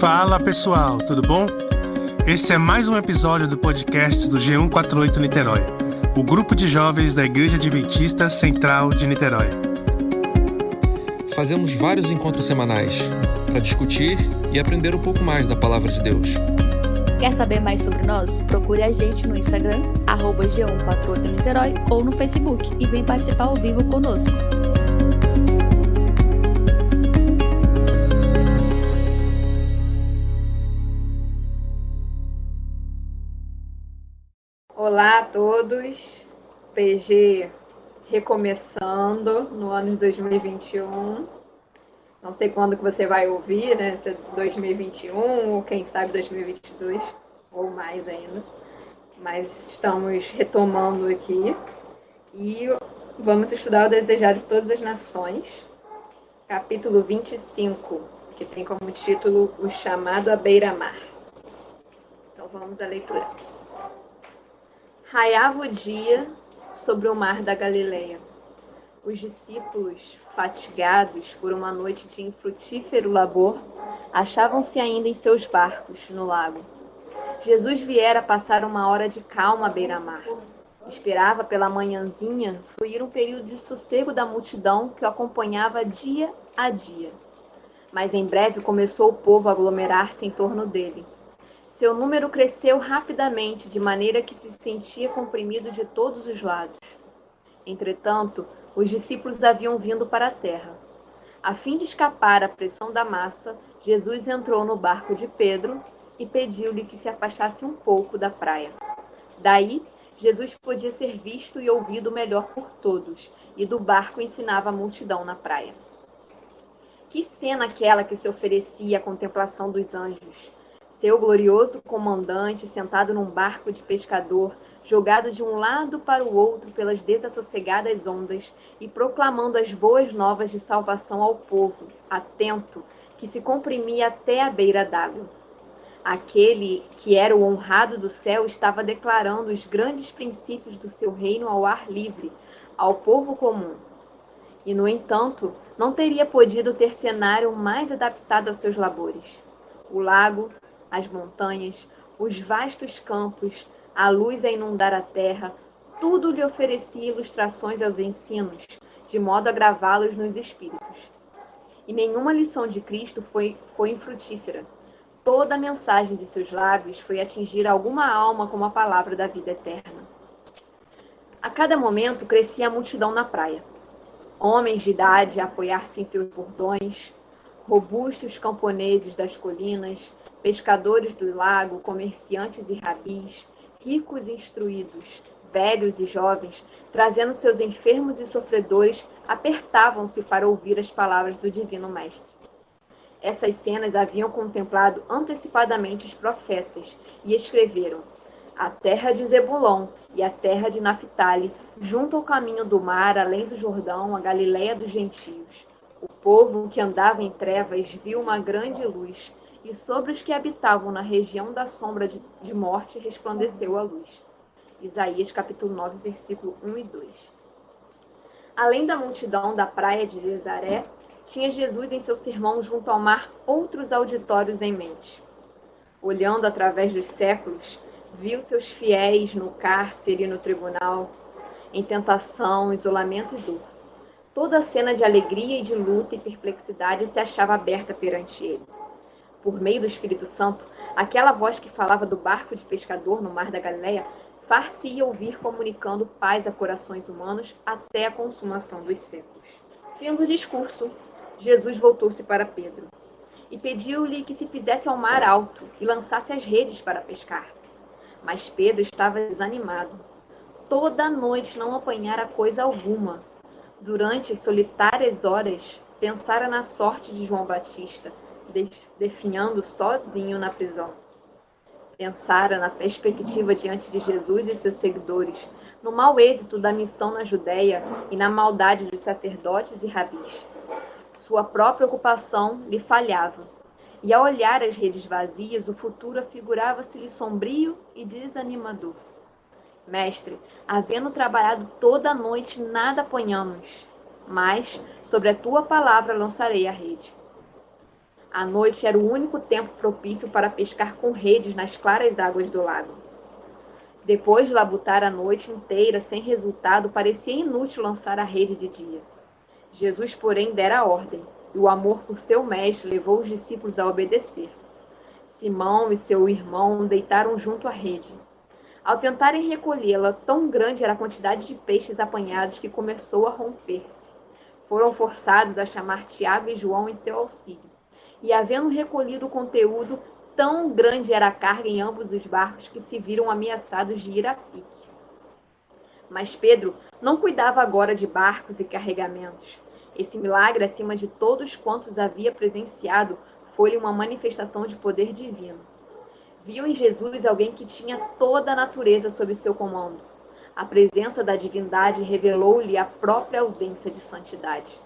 Fala pessoal, tudo bom? Esse é mais um episódio do podcast do G148 Niterói, o grupo de jovens da Igreja Adventista Central de Niterói. Fazemos vários encontros semanais para discutir e aprender um pouco mais da palavra de Deus. Quer saber mais sobre nós? Procure a gente no Instagram, arroba G148 Niterói ou no Facebook e vem participar ao vivo conosco. Todos, PG recomeçando no ano de 2021. Não sei quando que você vai ouvir, né? Se é 2021 ou quem sabe 2022 ou mais ainda. Mas estamos retomando aqui e vamos estudar o Desejar de Todas as Nações, capítulo 25, que tem como título O Chamado à Beira-Mar. Então vamos à leitura. Raiava o dia sobre o mar da Galileia. Os discípulos, fatigados por uma noite de infrutífero labor, achavam-se ainda em seus barcos no lago. Jesus viera passar uma hora de calma à beira-mar. Esperava pela manhãzinha fluir um período de sossego da multidão que o acompanhava dia a dia. Mas em breve começou o povo a aglomerar-se em torno dele seu número cresceu rapidamente, de maneira que se sentia comprimido de todos os lados. Entretanto, os discípulos haviam vindo para a terra. A fim de escapar à pressão da massa, Jesus entrou no barco de Pedro e pediu-lhe que se afastasse um pouco da praia. Daí, Jesus podia ser visto e ouvido melhor por todos, e do barco ensinava a multidão na praia. Que cena aquela que se oferecia à contemplação dos anjos! Seu glorioso comandante, sentado num barco de pescador, jogado de um lado para o outro pelas desassossegadas ondas e proclamando as boas novas de salvação ao povo, atento, que se comprimia até a beira d'água. Aquele que era o honrado do céu estava declarando os grandes princípios do seu reino ao ar livre, ao povo comum. E, no entanto, não teria podido ter cenário mais adaptado aos seus labores. O lago, as montanhas, os vastos campos, a luz a inundar a terra, tudo lhe oferecia ilustrações aos ensinos, de modo a gravá-los nos espíritos. E nenhuma lição de Cristo foi, foi infrutífera. Toda a mensagem de seus lábios foi atingir alguma alma com a palavra da vida eterna. A cada momento crescia a multidão na praia. Homens de idade a apoiar-se em seus bordões, robustos camponeses das colinas, pescadores do lago, comerciantes e rabis, ricos e instruídos, velhos e jovens, trazendo seus enfermos e sofredores, apertavam-se para ouvir as palavras do Divino Mestre. Essas cenas haviam contemplado antecipadamente os profetas e escreveram: A terra de Zebulon e a terra de Naphtali, junto ao caminho do mar, além do Jordão, a Galiléia dos gentios. O povo que andava em trevas viu uma grande luz e sobre os que habitavam na região da sombra de, de morte resplandeceu a luz. Isaías capítulo 9, versículo 1 e 2. Além da multidão da praia de Jezaré, tinha Jesus em seu sermão junto ao mar outros auditórios em mente. Olhando através dos séculos, viu seus fiéis no cárcere e no tribunal, em tentação, isolamento e dor. Toda a cena de alegria e de luta e perplexidade se achava aberta perante ele por meio do Espírito Santo, aquela voz que falava do barco de pescador no mar da Galileia far-se-ia ouvir comunicando paz a corações humanos até a consumação dos séculos. Fim do discurso, Jesus voltou-se para Pedro e pediu-lhe que se fizesse ao mar alto e lançasse as redes para pescar. Mas Pedro estava desanimado. Toda a noite não apanhara coisa alguma. Durante as solitárias horas, pensara na sorte de João Batista, definhando sozinho na prisão. Pensara na perspectiva diante de Jesus e seus seguidores, no mau êxito da missão na Judéia e na maldade dos sacerdotes e rabis. Sua própria ocupação lhe falhava, e ao olhar as redes vazias, o futuro afigurava-se-lhe sombrio e desanimador. Mestre, havendo trabalhado toda a noite, nada apanhamos, mas sobre a tua palavra lançarei a rede. A noite era o único tempo propício para pescar com redes nas claras águas do lago. Depois de labutar a noite inteira sem resultado, parecia inútil lançar a rede de dia. Jesus, porém, dera ordem, e o amor por seu mestre levou os discípulos a obedecer. Simão e seu irmão deitaram junto à rede. Ao tentarem recolhê-la, tão grande era a quantidade de peixes apanhados que começou a romper-se. Foram forçados a chamar Tiago e João em seu auxílio. E, havendo recolhido o conteúdo, tão grande era a carga em ambos os barcos que se viram ameaçados de ir a pique. Mas Pedro não cuidava agora de barcos e carregamentos. Esse milagre, acima de todos quantos havia presenciado, foi-lhe uma manifestação de poder divino. Viu em Jesus alguém que tinha toda a natureza sob seu comando. A presença da divindade revelou-lhe a própria ausência de santidade.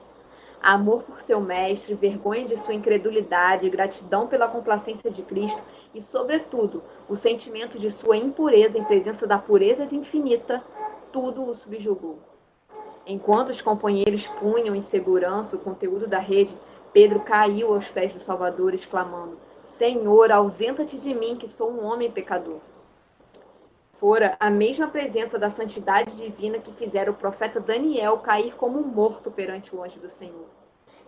Amor por seu mestre, vergonha de sua incredulidade, gratidão pela complacência de Cristo e, sobretudo, o sentimento de sua impureza em presença da pureza de infinita, tudo o subjugou. Enquanto os companheiros punham em segurança o conteúdo da rede, Pedro caiu aos pés do Salvador, exclamando: Senhor, ausenta-te de mim, que sou um homem pecador. Fora a mesma presença da santidade divina que fizera o profeta Daniel cair como morto perante o anjo do Senhor.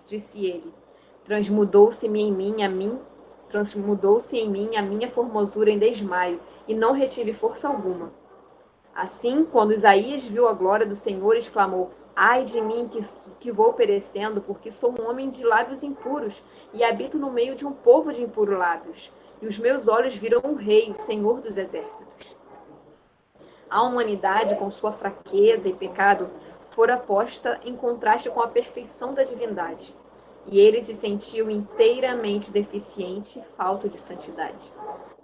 Disse ele: Transmudou-se-me em mim a mim, transmudou-se em mim a minha formosura em desmaio, e não retive força alguma. Assim, quando Isaías viu a glória do Senhor, exclamou: Ai de mim que, que vou perecendo, porque sou um homem de lábios impuros e habito no meio de um povo de impuros lábios. E os meus olhos viram um rei, o Senhor dos exércitos. A humanidade, com sua fraqueza e pecado, fora posta em contraste com a perfeição da divindade. E ele se sentiu inteiramente deficiente e falto de santidade.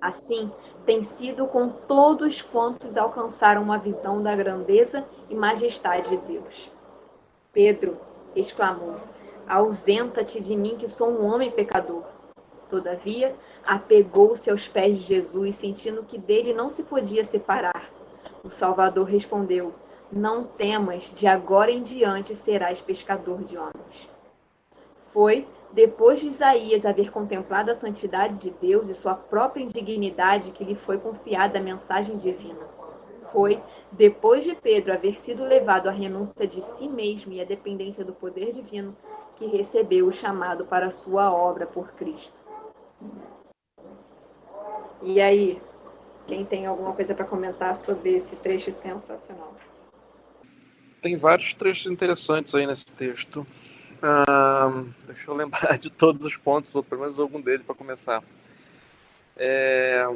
Assim, tem sido com todos quantos alcançaram uma visão da grandeza e majestade de Deus. Pedro exclamou: Ausenta-te de mim, que sou um homem pecador. Todavia, apegou-se aos pés de Jesus, sentindo que dele não se podia separar. O Salvador respondeu: Não temas, de agora em diante serás pescador de homens. Foi depois de Isaías haver contemplado a santidade de Deus e sua própria indignidade que lhe foi confiada a mensagem divina. Foi depois de Pedro haver sido levado à renúncia de si mesmo e à dependência do poder divino que recebeu o chamado para a sua obra por Cristo. E aí, quem tem alguma coisa para comentar sobre esse trecho sensacional? Tem vários trechos interessantes aí nesse texto deixa eu lembrar de todos os pontos, ou pelo menos algum deles para começar. É,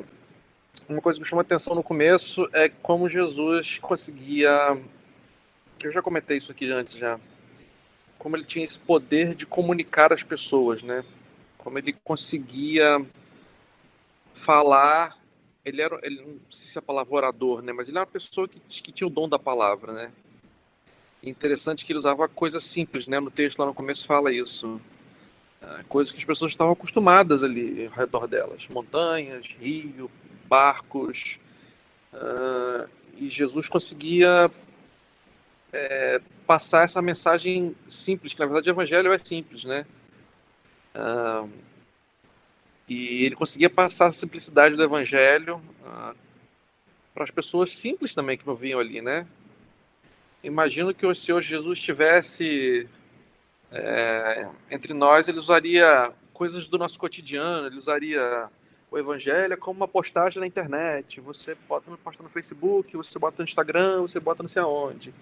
uma coisa que me chamou a atenção no começo é como Jesus conseguia. Eu já comentei isso aqui antes já. Como ele tinha esse poder de comunicar as pessoas, né? Como ele conseguia falar. Ele era, ele, não sei se é a palavra orador, né? Mas ele era uma pessoa que, que tinha o dom da palavra, né? interessante que ele usava coisas simples, né? No texto lá no começo fala isso. É, coisas que as pessoas estavam acostumadas ali ao redor delas. Montanhas, rio, barcos. Uh, e Jesus conseguia é, passar essa mensagem simples, que na verdade o evangelho é simples, né? Uh, e ele conseguia passar a simplicidade do evangelho uh, para as pessoas simples também que ouviam ali, né? imagino que o Senhor Jesus estivesse é, entre nós, ele usaria coisas do nosso cotidiano, ele usaria o evangelho como uma postagem na internet. Você bota, posta no Facebook, você bota no Instagram, você bota não sei aonde.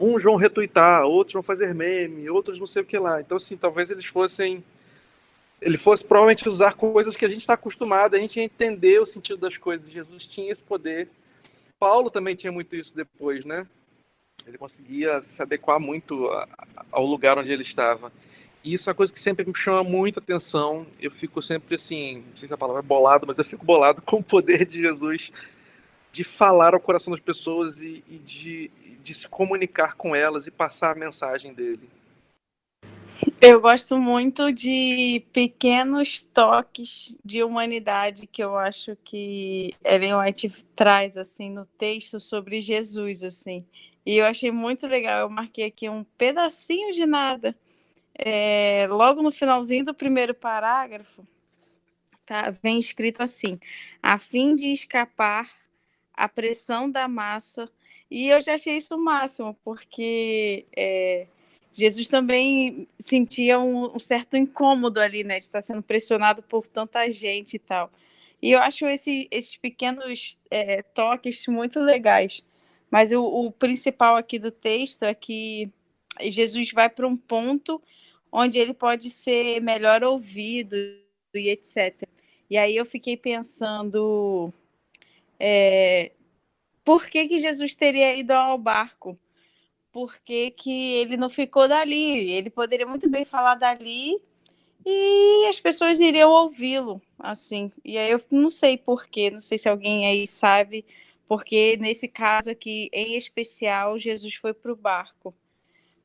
Uns vão retweetar, outros vão fazer meme, outros não sei o que lá. Então, assim, talvez eles fossem. Ele fosse provavelmente usar coisas que a gente está acostumado, a gente entender o sentido das coisas. Jesus tinha esse poder. Paulo também tinha muito isso depois, né? Ele conseguia se adequar muito ao lugar onde ele estava. E isso é uma coisa que sempre me chama muita atenção. Eu fico sempre assim, não sei se a palavra é bolado, mas eu fico bolado com o poder de Jesus de falar ao coração das pessoas e, e de, de se comunicar com elas e passar a mensagem dele. Eu gosto muito de pequenos toques de humanidade que eu acho que Ellen White traz assim no texto sobre Jesus assim. E eu achei muito legal. Eu marquei aqui um pedacinho de nada. é, logo no finalzinho do primeiro parágrafo, tá, vem escrito assim: a fim de escapar à pressão da massa. E eu já achei isso o máximo, porque é, Jesus também sentia um, um, certo incômodo ali, né, de estar sendo pressionado por tanta gente e tal. E eu acho esse, esses pequenos é, toques muito legais. Mas o, o principal aqui do texto é que Jesus vai para um ponto onde ele pode ser melhor ouvido e etc. E aí eu fiquei pensando é, por que, que Jesus teria ido ao barco? Por que, que ele não ficou dali? Ele poderia muito bem falar dali e as pessoas iriam ouvi-lo, assim. E aí eu não sei porquê, não sei se alguém aí sabe, porque nesse caso aqui, em especial, Jesus foi para o barco.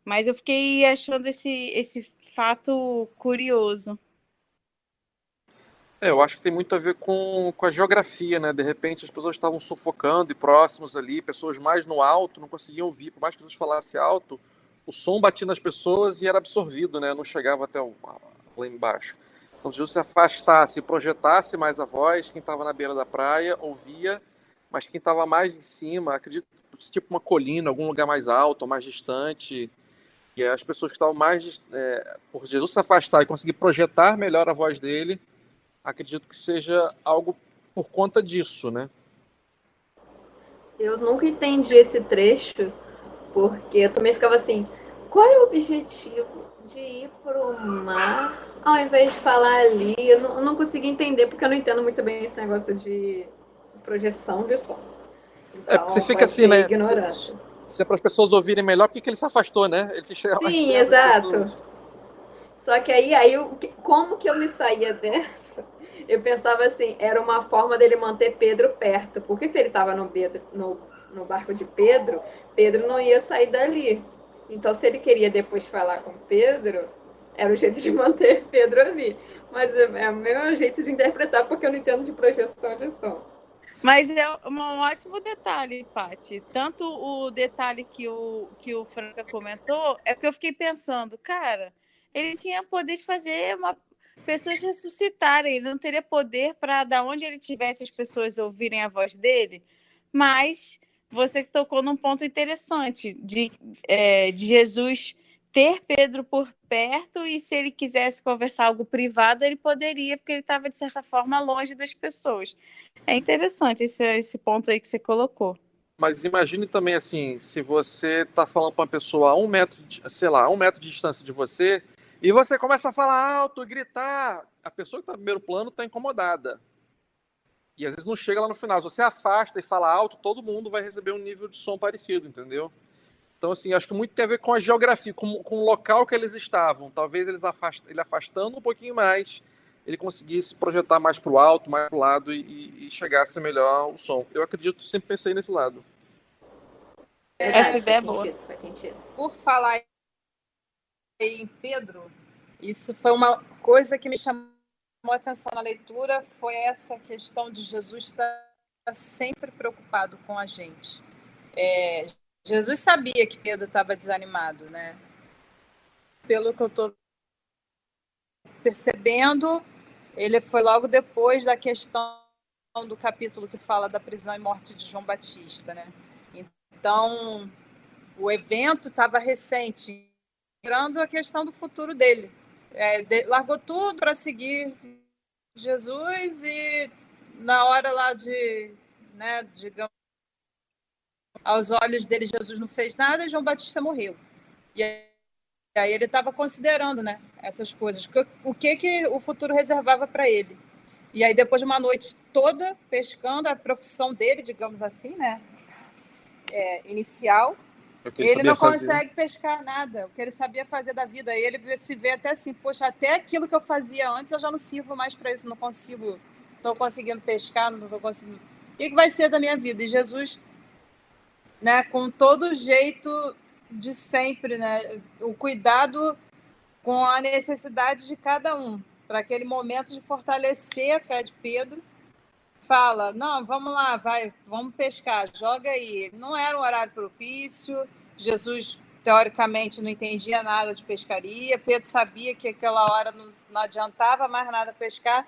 Mas eu fiquei achando esse, esse fato curioso. É, eu acho que tem muito a ver com, com a geografia, né? De repente as pessoas estavam sufocando e próximos ali, pessoas mais no alto não conseguiam ouvir, por mais que Jesus falasse alto, o som batia nas pessoas e era absorvido, né? Não chegava até o, lá embaixo. Então, se se afastasse, projetasse mais a voz, quem estava na beira da praia ouvia, mas quem estava mais em cima, acredito, tipo uma colina, algum lugar mais alto, mais distante, e as pessoas que estavam mais é, por Jesus se afastar e conseguir projetar melhor a voz dele, acredito que seja algo por conta disso, né? Eu nunca entendi esse trecho, porque eu também ficava assim, qual é o objetivo de ir para o mar ao invés de falar ali? Eu não, eu não consegui entender, porque eu não entendo muito bem esse negócio de, de projeção de som. Então, é, porque você então, fica assim, né? Ignorância se é para as pessoas ouvirem melhor, por que, ele se afastou, né? Ele Sim, exato. Só que aí, aí como que eu me saía dessa? Eu pensava assim, era uma forma dele manter Pedro perto, porque se ele estava no, no, no barco de Pedro, Pedro não ia sair dali. Então, se ele queria depois falar com Pedro, era o jeito de manter Pedro ali. Mas é, é o meu jeito de interpretar, porque eu não entendo de projeção de som. Mas é um ótimo detalhe, Paty. Tanto o detalhe que o, que o Franca comentou, é que eu fiquei pensando, cara, ele tinha poder de fazer uma pessoas ressuscitarem, ele não teria poder para, da onde ele tivesse, as pessoas ouvirem a voz dele, mas você tocou num ponto interessante de, é, de Jesus ter Pedro por perto e se ele quisesse conversar algo privado, ele poderia, porque ele estava, de certa forma, longe das pessoas. É interessante esse, esse ponto aí que você colocou. Mas imagine também assim, se você está falando para uma pessoa a um metro, de, sei lá, a um metro de distância de você, e você começa a falar alto e gritar, a pessoa que está no primeiro plano está incomodada. E às vezes não chega lá no final. Se você afasta e fala alto, todo mundo vai receber um nível de som parecido, entendeu? Então, assim, acho que muito tem a ver com a geografia, com, com o local que eles estavam. Talvez eles afast, ele afastando um pouquinho mais, ele conseguisse projetar mais para o alto, mais para o lado e, e, chegasse melhor o som. Eu acredito, sempre pensei nesse lado. Essa ideia é boa. Sentido, faz sentido. Por falar em Pedro, isso foi uma coisa que me chamou a atenção na leitura, foi essa questão de Jesus estar sempre preocupado com a gente. É, Jesus sabia que Pedro estava desanimado, né? Pelo que eu estou percebendo, ele foi logo depois da questão do capítulo que fala da prisão e morte de João Batista, né? Então, o evento estava recente, lembrando a questão do futuro dele. É, de, largou tudo para seguir Jesus e na hora lá de, né, digamos, aos olhos dele, Jesus não fez nada e João Batista morreu. E aí ele estava considerando né, essas coisas, o que, que o futuro reservava para ele. E aí, depois de uma noite toda pescando, a profissão dele, digamos assim, né, é, inicial, ele, ele não fazer. consegue pescar nada, o que ele sabia fazer da vida. Aí ele se vê até assim, poxa, até aquilo que eu fazia antes eu já não sirvo mais para isso, não consigo, estou conseguindo pescar, não estou conseguindo. O que, que vai ser da minha vida? E Jesus né, com todo o jeito de sempre, né, o cuidado com a necessidade de cada um, para aquele momento de fortalecer a fé de Pedro. Fala, não, vamos lá, vai, vamos pescar, joga aí. Não era um horário propício, Jesus teoricamente não entendia nada de pescaria. Pedro sabia que aquela hora não, não adiantava mais nada pescar,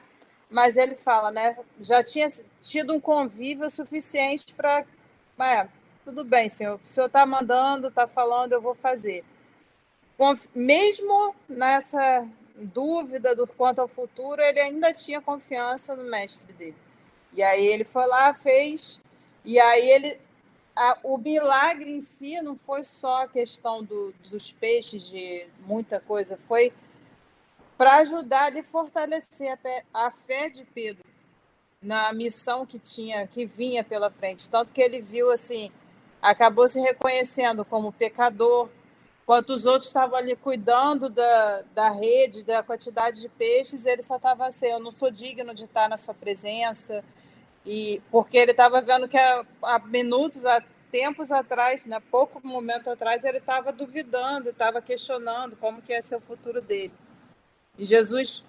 mas ele fala, né? Já tinha tido um convívio suficiente para. É, tudo bem, senhor. O senhor está mandando, está falando, eu vou fazer. Mesmo nessa dúvida do quanto ao futuro, ele ainda tinha confiança no mestre dele. E aí ele foi lá, fez, e aí ele. A, o milagre em si não foi só a questão do, dos peixes, de muita coisa, foi para ajudar e fortalecer a, a fé de Pedro na missão que tinha, que vinha pela frente. Tanto que ele viu assim, acabou se reconhecendo como pecador, enquanto os outros estavam ali cuidando da, da rede, da quantidade de peixes, ele só estava assim, eu não sou digno de estar na sua presença, e porque ele estava vendo que há, minutos, há tempos atrás, né, pouco momento atrás, ele estava duvidando, estava questionando como que ia ser o futuro dele. E Jesus,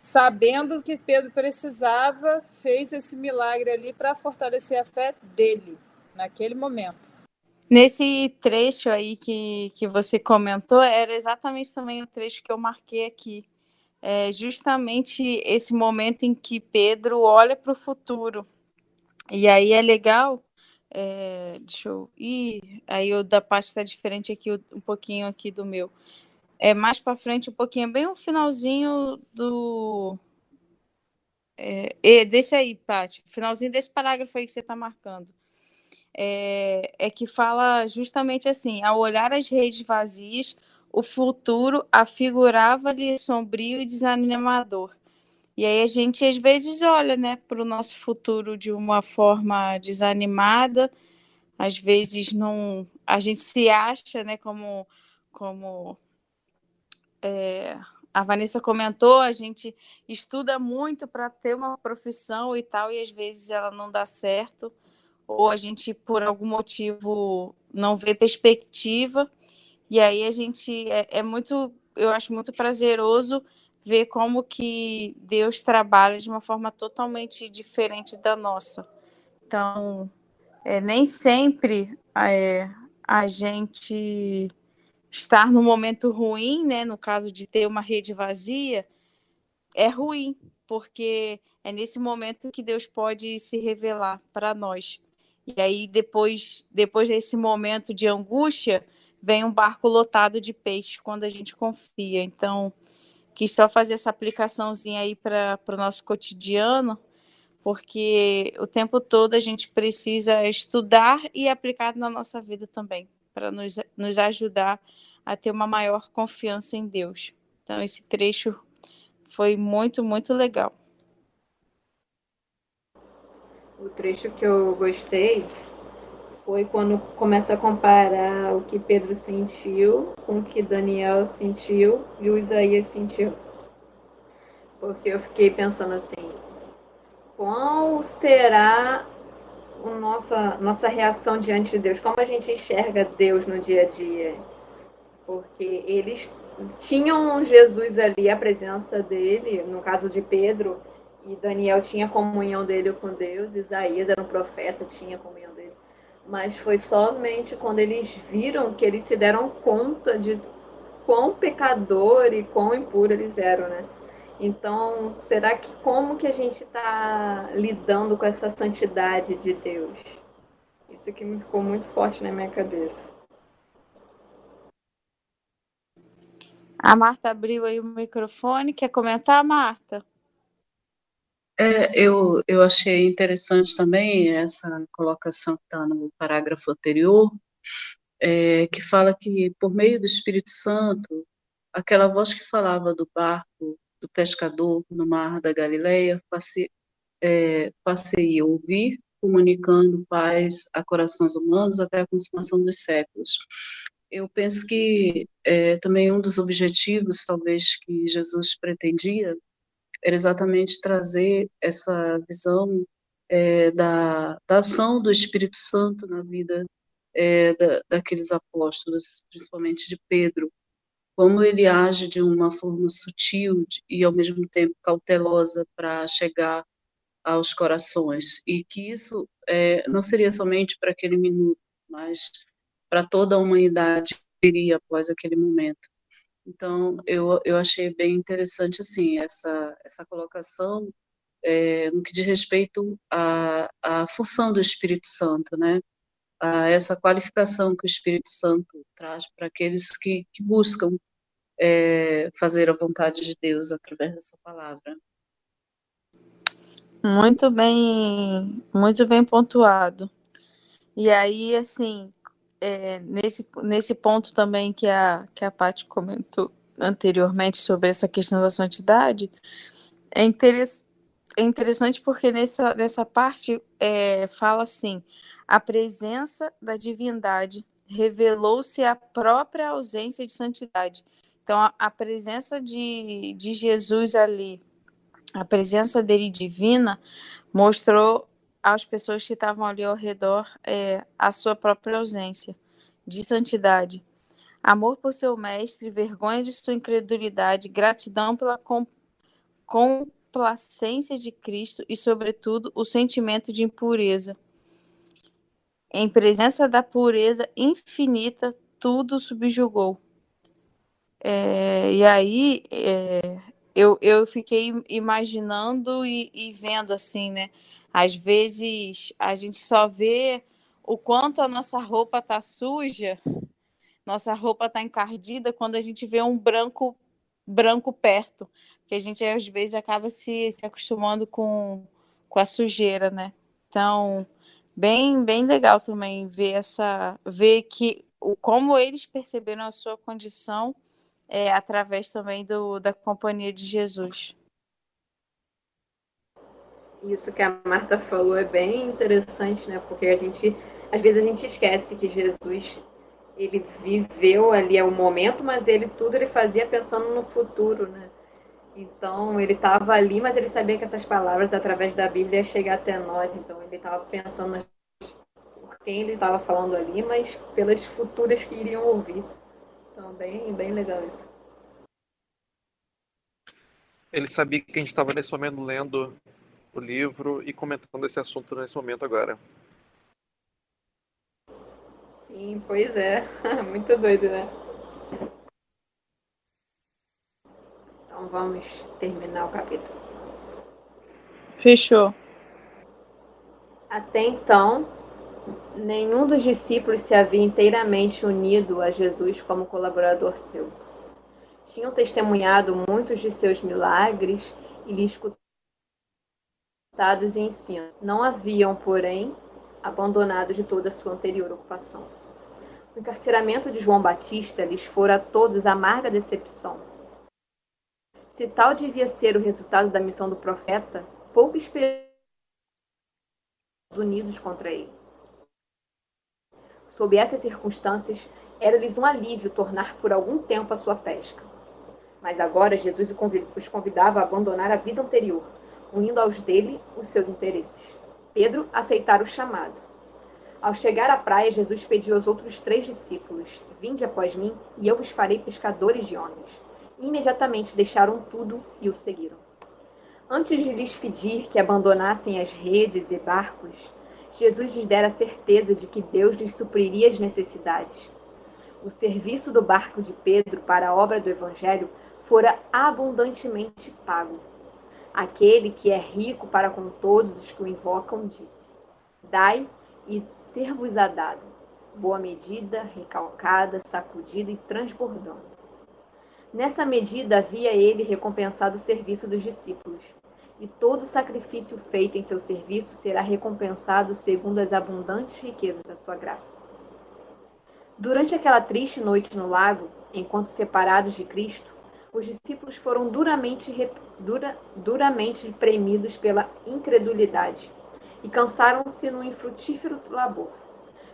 sabendo que Pedro precisava, fez esse milagre ali para fortalecer a fé dele naquele momento. Nesse trecho aí que, que você comentou, era exatamente também o trecho que eu marquei aqui. É justamente esse momento em que Pedro olha para o futuro. E aí é legal. É, deixa eu ir. Aí o da parte está diferente aqui, um pouquinho aqui do meu. É mais para frente, um pouquinho, bem o finalzinho do. É, desse aí, Paty. Finalzinho desse parágrafo aí que você está marcando é, é que fala justamente assim: ao olhar as redes vazias, o futuro afigurava-lhe sombrio e desanimador. E aí a gente às vezes olha, né, para o nosso futuro de uma forma desanimada, às vezes não, a gente se acha, né, como, como é, a Vanessa comentou, a gente estuda muito para ter uma profissão e tal, e às vezes ela não dá certo ou a gente, por algum motivo, não vê perspectiva. E aí a gente é, é muito, eu acho muito prazeroso ver como que Deus trabalha de uma forma totalmente diferente da nossa. Então, é, nem sempre é, a gente estar no momento ruim, né, no caso de ter uma rede vazia, é ruim, porque é nesse momento que Deus pode se revelar para nós. E aí, depois, depois desse momento de angústia, vem um barco lotado de peixe quando a gente confia. Então, quis só fazer essa aplicaçãozinha aí para o nosso cotidiano, porque o tempo todo a gente precisa estudar e aplicar na nossa vida também, para nos, nos ajudar a ter uma maior confiança em Deus. Então, esse trecho foi muito, muito legal o trecho que eu gostei foi quando começa a comparar o que Pedro sentiu com o que Daniel sentiu e o Isaías sentiu. Porque eu fiquei pensando assim, qual será a nossa, nossa reação diante de Deus? Como a gente enxerga Deus no dia a dia? Porque eles tinham Jesus ali, a presença dele, no caso de Pedro, e Daniel tinha comunhão dele com Deus, Isaías era um profeta, tinha comunhão. Mas foi somente quando eles viram que eles se deram conta de quão pecador e quão impuro eles eram, né? Então, será que como que a gente está lidando com essa santidade de Deus? Isso que me ficou muito forte na minha cabeça. A Marta abriu aí o microfone. Quer comentar, Marta? É, eu, eu achei interessante também essa colocação que está no parágrafo anterior, é, que fala que, por meio do Espírito Santo, aquela voz que falava do barco do pescador no mar da Galileia passe, é, passei a ouvir, comunicando paz a corações humanos até a consumação dos séculos. Eu penso que é, também um dos objetivos, talvez, que Jesus pretendia era exatamente trazer essa visão é, da, da, ação do Espírito Santo na vida é, da, daqueles apóstolos, principalmente de Pedro, como ele age de uma forma sutil e ao mesmo tempo cautelosa para chegar aos corações e que isso é, não seria somente para aquele minuto, mas para toda a humanidade viria após aquele momento. Então, eu, eu achei bem interessante, assim, essa, essa colocação é, no que diz respeito à, à função do Espírito Santo, né? A essa qualificação que o Espírito Santo traz para aqueles que, que buscam é, fazer a vontade de Deus através dessa palavra. Muito bem, muito bem pontuado. E aí, assim, é, nesse, nesse ponto também que a, que a Paty comentou anteriormente sobre essa questão da santidade, é, interess, é interessante porque nessa, nessa parte é, fala assim: a presença da divindade revelou-se a própria ausência de santidade. Então, a, a presença de, de Jesus ali, a presença dele divina, mostrou às pessoas que estavam ali ao redor é, a sua própria ausência de santidade. Amor por seu mestre, vergonha de sua incredulidade, gratidão pela com, complacência de Cristo e, sobretudo, o sentimento de impureza. Em presença da pureza infinita, tudo subjugou. É, e aí é, eu, eu fiquei imaginando e, e vendo assim, né? Às vezes a gente só vê o quanto a nossa roupa tá suja, nossa roupa tá encardida quando a gente vê um branco branco perto, que a gente às vezes acaba se, se acostumando com, com a sujeira, né? Então, bem bem legal também ver essa ver que o como eles perceberam a sua condição é, através também do, da companhia de Jesus. Isso que a Marta falou é bem interessante, né? Porque a gente, às vezes a gente esquece que Jesus ele viveu ali o momento, mas ele tudo ele fazia pensando no futuro, né? Então ele estava ali, mas ele sabia que essas palavras através da Bíblia chegar até nós. Então ele estava pensando por quem ele estava falando ali, mas pelas futuras que iriam ouvir. Então, bem, bem legal isso. Ele sabia que a gente estava nesse momento lendo o livro e comentando esse assunto nesse momento agora. Sim, pois é. Muito doido, né? Então vamos terminar o capítulo. Fechou. Até então, nenhum dos discípulos se havia inteiramente unido a Jesus como colaborador seu. Tinham testemunhado muitos de seus milagres e lhe escutados em ensino. Não haviam, porém, abandonado de toda a sua anterior ocupação. O encarceramento de João Batista lhes fora a todos amarga decepção. Se tal devia ser o resultado da missão do profeta, pouco esperavam unidos contra ele. Sob essas circunstâncias, era-lhes um alívio tornar por algum tempo a sua pesca. Mas agora Jesus os convidava a abandonar a vida anterior, unindo aos dele os seus interesses. Pedro aceitara o chamado. Ao chegar à praia, Jesus pediu aos outros três discípulos: Vinde após mim, e eu vos farei pescadores de homens. imediatamente deixaram tudo e o seguiram. Antes de lhes pedir que abandonassem as redes e barcos, Jesus lhes dera a certeza de que Deus lhes supriria as necessidades. O serviço do barco de Pedro para a obra do Evangelho fora abundantemente pago. Aquele que é rico para com todos os que o invocam disse: Dai e ser-vos-á dado, boa medida, recalcada, sacudida e transbordando. Nessa medida havia ele recompensado o serviço dos discípulos e todo sacrifício feito em seu serviço será recompensado segundo as abundantes riquezas da sua graça. Durante aquela triste noite no lago, enquanto separados de Cristo, os discípulos foram duramente, dura, duramente premidos pela incredulidade e cansaram-se no infrutífero labor.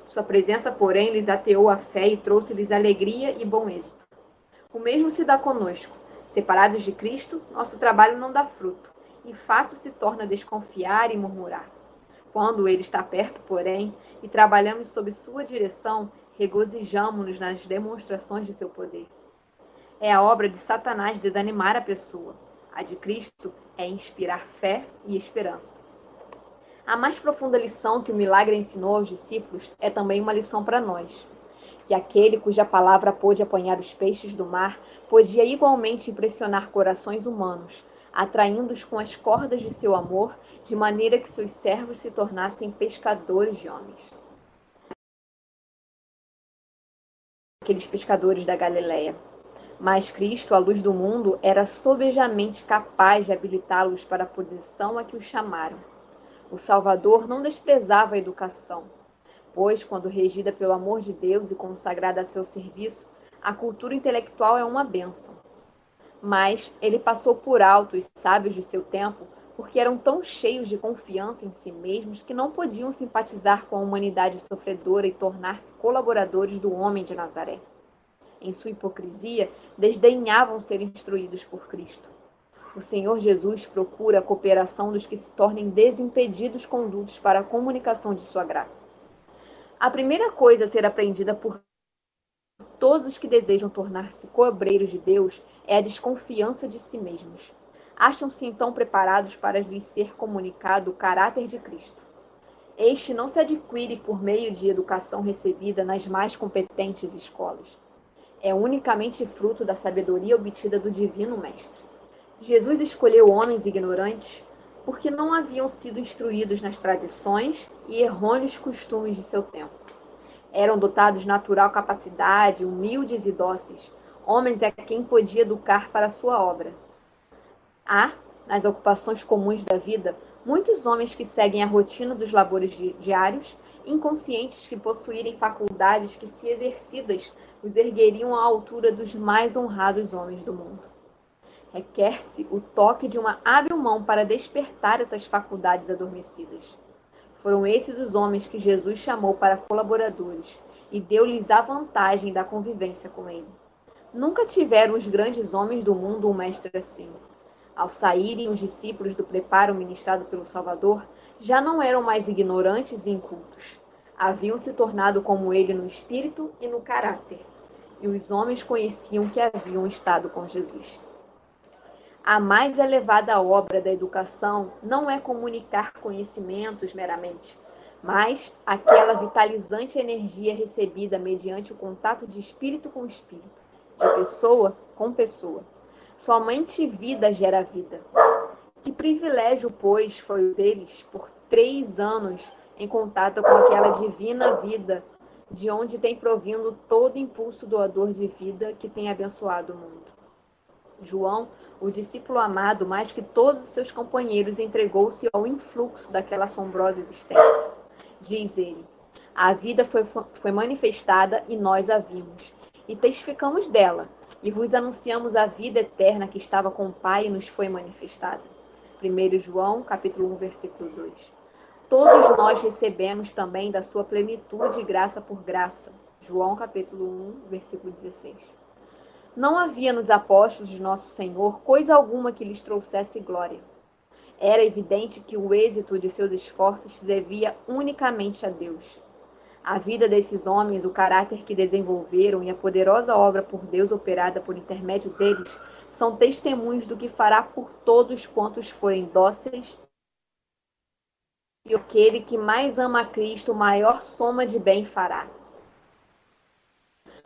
Sua presença, porém, lhes ateou a fé e trouxe-lhes alegria e bom êxito. O mesmo se dá conosco. Separados de Cristo, nosso trabalho não dá fruto e fácil se torna desconfiar e murmurar. Quando ele está perto, porém, e trabalhamos sob sua direção, regozijamo-nos nas demonstrações de seu poder. É a obra de Satanás desanimar a pessoa. A de Cristo é inspirar fé e esperança. A mais profunda lição que o milagre ensinou aos discípulos é também uma lição para nós. que aquele cuja palavra pôde apanhar os peixes do mar podia igualmente impressionar corações humanos, atraindo-os com as cordas de seu amor, de maneira que seus servos se tornassem pescadores de homens. Aqueles pescadores da Galileia. Mas Cristo, a luz do mundo, era sobejamente capaz de habilitá-los para a posição a que os chamaram. O Salvador não desprezava a educação, pois, quando regida pelo amor de Deus e consagrada a seu serviço, a cultura intelectual é uma bênção. Mas ele passou por alto os sábios de seu tempo porque eram tão cheios de confiança em si mesmos que não podiam simpatizar com a humanidade sofredora e tornar-se colaboradores do homem de Nazaré. Em sua hipocrisia, desdenhavam ser instruídos por Cristo. O Senhor Jesus procura a cooperação dos que se tornem desimpedidos condutos para a comunicação de sua graça. A primeira coisa a ser aprendida por todos os que desejam tornar-se cobreiros de Deus é a desconfiança de si mesmos. Acham-se então preparados para lhes ser comunicado o caráter de Cristo. Este não se adquire por meio de educação recebida nas mais competentes escolas. É unicamente fruto da sabedoria obtida do Divino Mestre. Jesus escolheu homens ignorantes porque não haviam sido instruídos nas tradições e errôneos costumes de seu tempo. Eram dotados de natural capacidade, humildes e dóceis, homens a quem podia educar para a sua obra. Há, nas ocupações comuns da vida, muitos homens que seguem a rotina dos labores diários, inconscientes de possuírem faculdades que, se exercidas, os ergueriam à altura dos mais honrados homens do mundo. Requer-se o toque de uma hábil mão para despertar essas faculdades adormecidas. Foram esses os homens que Jesus chamou para colaboradores e deu-lhes a vantagem da convivência com ele. Nunca tiveram os grandes homens do mundo um mestre assim. Ao saírem os discípulos do preparo ministrado pelo Salvador, já não eram mais ignorantes e incultos. Haviam se tornado como ele no espírito e no caráter. E os homens conheciam que haviam estado com Jesus. A mais elevada obra da educação não é comunicar conhecimentos meramente, mas aquela vitalizante energia recebida mediante o contato de espírito com espírito, de pessoa com pessoa Somente vida gera vida. Que privilégio, pois, foi o deles por três anos em contato com aquela divina vida, de onde tem provindo todo impulso doador de vida que tem abençoado o mundo. João, o discípulo amado, mais que todos os seus companheiros, entregou-se ao influxo daquela assombrosa existência. Diz ele: A vida foi, foi manifestada e nós a vimos, e testificamos dela e vos anunciamos a vida eterna que estava com o Pai e nos foi manifestada. 1 João, capítulo 1, versículo 2. Todos nós recebemos também da sua plenitude graça por graça. João, capítulo 1, versículo 16. Não havia nos apóstolos de nosso Senhor coisa alguma que lhes trouxesse glória. Era evidente que o êxito de seus esforços se devia unicamente a Deus. A vida desses homens, o caráter que desenvolveram e a poderosa obra por Deus operada por intermédio deles são testemunhos do que fará por todos quantos forem dóceis. E aquele que mais ama a Cristo, maior soma de bem fará.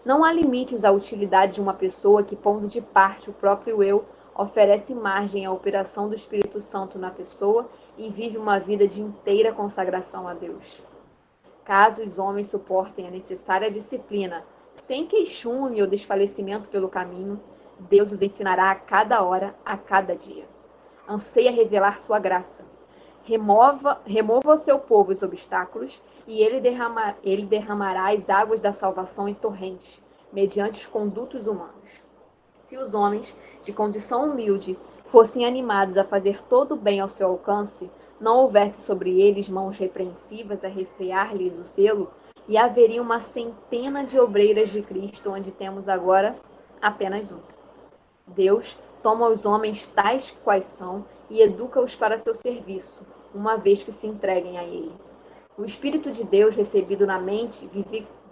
Não há limites à utilidade de uma pessoa que, pondo de parte o próprio eu, oferece margem à operação do Espírito Santo na pessoa e vive uma vida de inteira consagração a Deus. Caso os homens suportem a necessária disciplina, sem queixume ou desfalecimento pelo caminho, Deus os ensinará a cada hora, a cada dia. Anseia revelar sua graça. Remova, remova ao seu povo os obstáculos e ele, derramar, ele derramará as águas da salvação em torrentes, mediante os condutos humanos. Se os homens, de condição humilde, fossem animados a fazer todo o bem ao seu alcance, não houvesse sobre eles mãos repreensivas a refrear-lhes o selo, e haveria uma centena de obreiras de Cristo, onde temos agora apenas um. Deus toma os homens tais quais são e educa-os para seu serviço, uma vez que se entreguem a Ele. O Espírito de Deus recebido na mente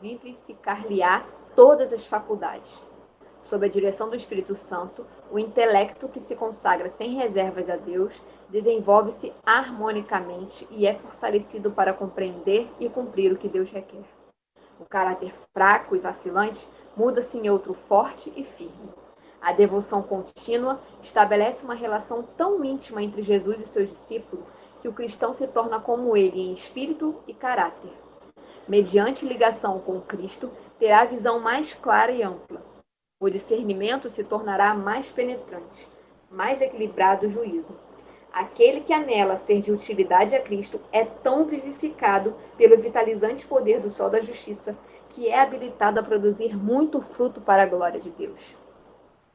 vivificar-lhe-á todas as faculdades sob a direção do Espírito Santo, o intelecto que se consagra sem reservas a Deus desenvolve-se harmonicamente e é fortalecido para compreender e cumprir o que Deus requer. O caráter fraco e vacilante muda-se em outro forte e firme. A devoção contínua estabelece uma relação tão íntima entre Jesus e seus discípulos que o cristão se torna como ele em espírito e caráter. Mediante ligação com Cristo, terá a visão mais clara e ampla. O discernimento se tornará mais penetrante, mais equilibrado o juízo. Aquele que anela ser de utilidade a Cristo é tão vivificado pelo vitalizante poder do sol da justiça que é habilitado a produzir muito fruto para a glória de Deus.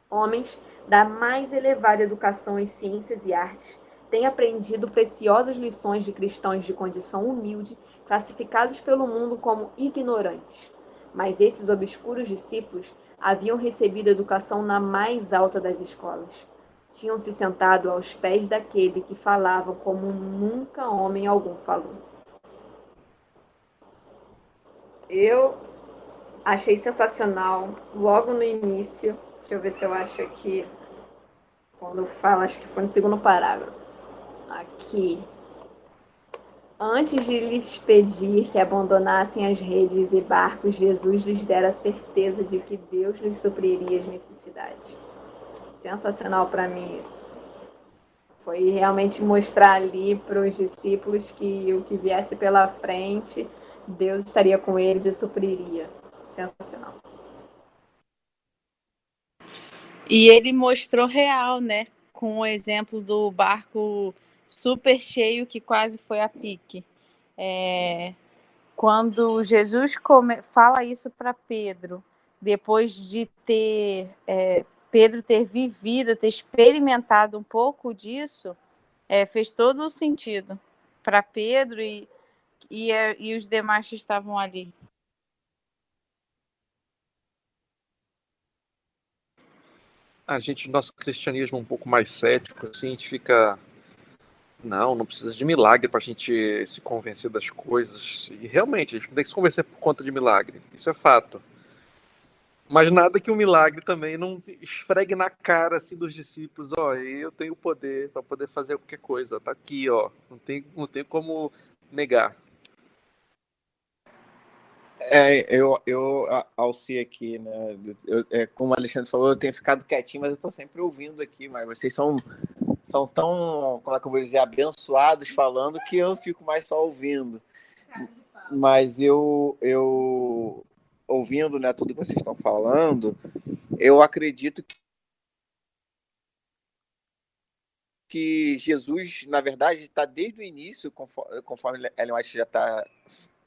Homens da mais elevada educação em ciências e artes têm aprendido preciosas lições de cristãos de condição humilde, classificados pelo mundo como ignorantes. Mas esses obscuros discípulos haviam recebido educação na mais alta das escolas. Tinham se sentado aos pés daquele que falava como nunca homem algum falou. Eu achei sensacional logo no início. Deixa eu ver se eu acho aqui. Quando fala, acho que foi no segundo parágrafo. Aqui. Antes de lhes pedir que abandonassem as redes e barcos, Jesus lhes dera a certeza de que Deus lhes supriria as necessidades. Sensacional para mim isso. Foi realmente mostrar ali para os discípulos que o que viesse pela frente, Deus estaria com eles e supriria. Sensacional. E ele mostrou real, né? Com o exemplo do barco super cheio que quase foi a pique. É, quando Jesus come, fala isso para Pedro, depois de ter é, Pedro ter vivido, ter experimentado um pouco disso, é, fez todo o sentido para Pedro e, e, e os demais que estavam ali. A gente, nosso cristianismo um pouco mais cético, assim, a gente fica não, não precisa de milagre para a gente se convencer das coisas. E realmente, a gente não tem que se convencer por conta de milagre. Isso é fato. Mas nada que um milagre também não esfregue na cara assim dos discípulos, ó, eu tenho poder para poder fazer qualquer coisa, tá aqui, ó. Não tem, não tem como negar. É, eu, eu Alci aqui, né? Eu, é, como o Alexandre falou, eu tenho ficado quietinho, mas eu estou sempre ouvindo aqui, mas vocês são são tão, como é que eu vou dizer, abençoados falando que eu fico mais só ouvindo. Mas eu, eu ouvindo né, tudo que vocês estão falando, eu acredito que que Jesus, na verdade, está desde o início, conforme, conforme Ellen White já está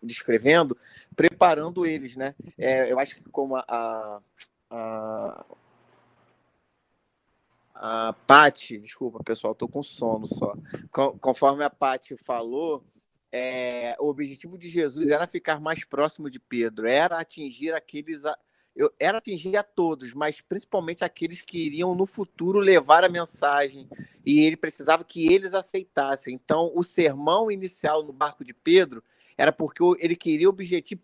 descrevendo, preparando eles, né? É, eu acho que como a, a, a Pati, desculpa pessoal, estou com sono só. Conforme a Pati falou, é, o objetivo de Jesus era ficar mais próximo de Pedro, era atingir aqueles. Eu, era atingir a todos, mas principalmente aqueles que iriam no futuro levar a mensagem e ele precisava que eles aceitassem. Então, o sermão inicial no barco de Pedro era porque ele queria objetivo,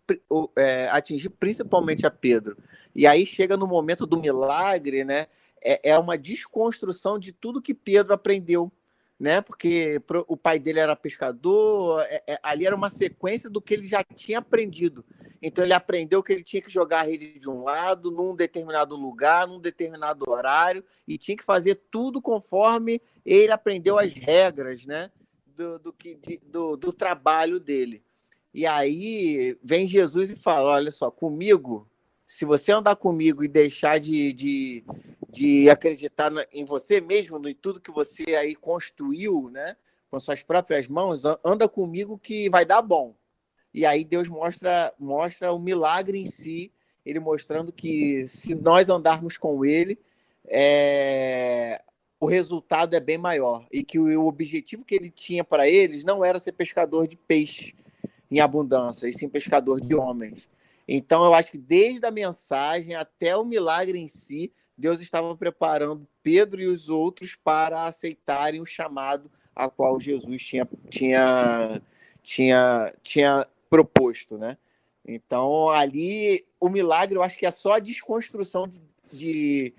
é, atingir principalmente a Pedro. E aí chega no momento do milagre, né? é, é uma desconstrução de tudo que Pedro aprendeu, né? Porque o pai dele era pescador, é, é, ali era uma sequência do que ele já tinha aprendido. Então ele aprendeu que ele tinha que jogar a rede de um lado, num determinado lugar, num determinado horário, e tinha que fazer tudo conforme ele aprendeu as regras, né? Do, do, que, de, do, do trabalho dele. E aí vem Jesus e fala: olha só, comigo se você andar comigo e deixar de, de, de acreditar em você mesmo, em tudo que você aí construiu, né, com suas próprias mãos, anda comigo que vai dar bom. E aí Deus mostra, mostra o milagre em si, ele mostrando que se nós andarmos com ele, é, o resultado é bem maior. E que o objetivo que ele tinha para eles não era ser pescador de peixe em abundância, e sim pescador de homens. Então, eu acho que desde a mensagem até o milagre em si, Deus estava preparando Pedro e os outros para aceitarem o chamado a qual Jesus tinha, tinha, tinha, tinha proposto, né? Então, ali, o milagre, eu acho que é só a desconstrução de, de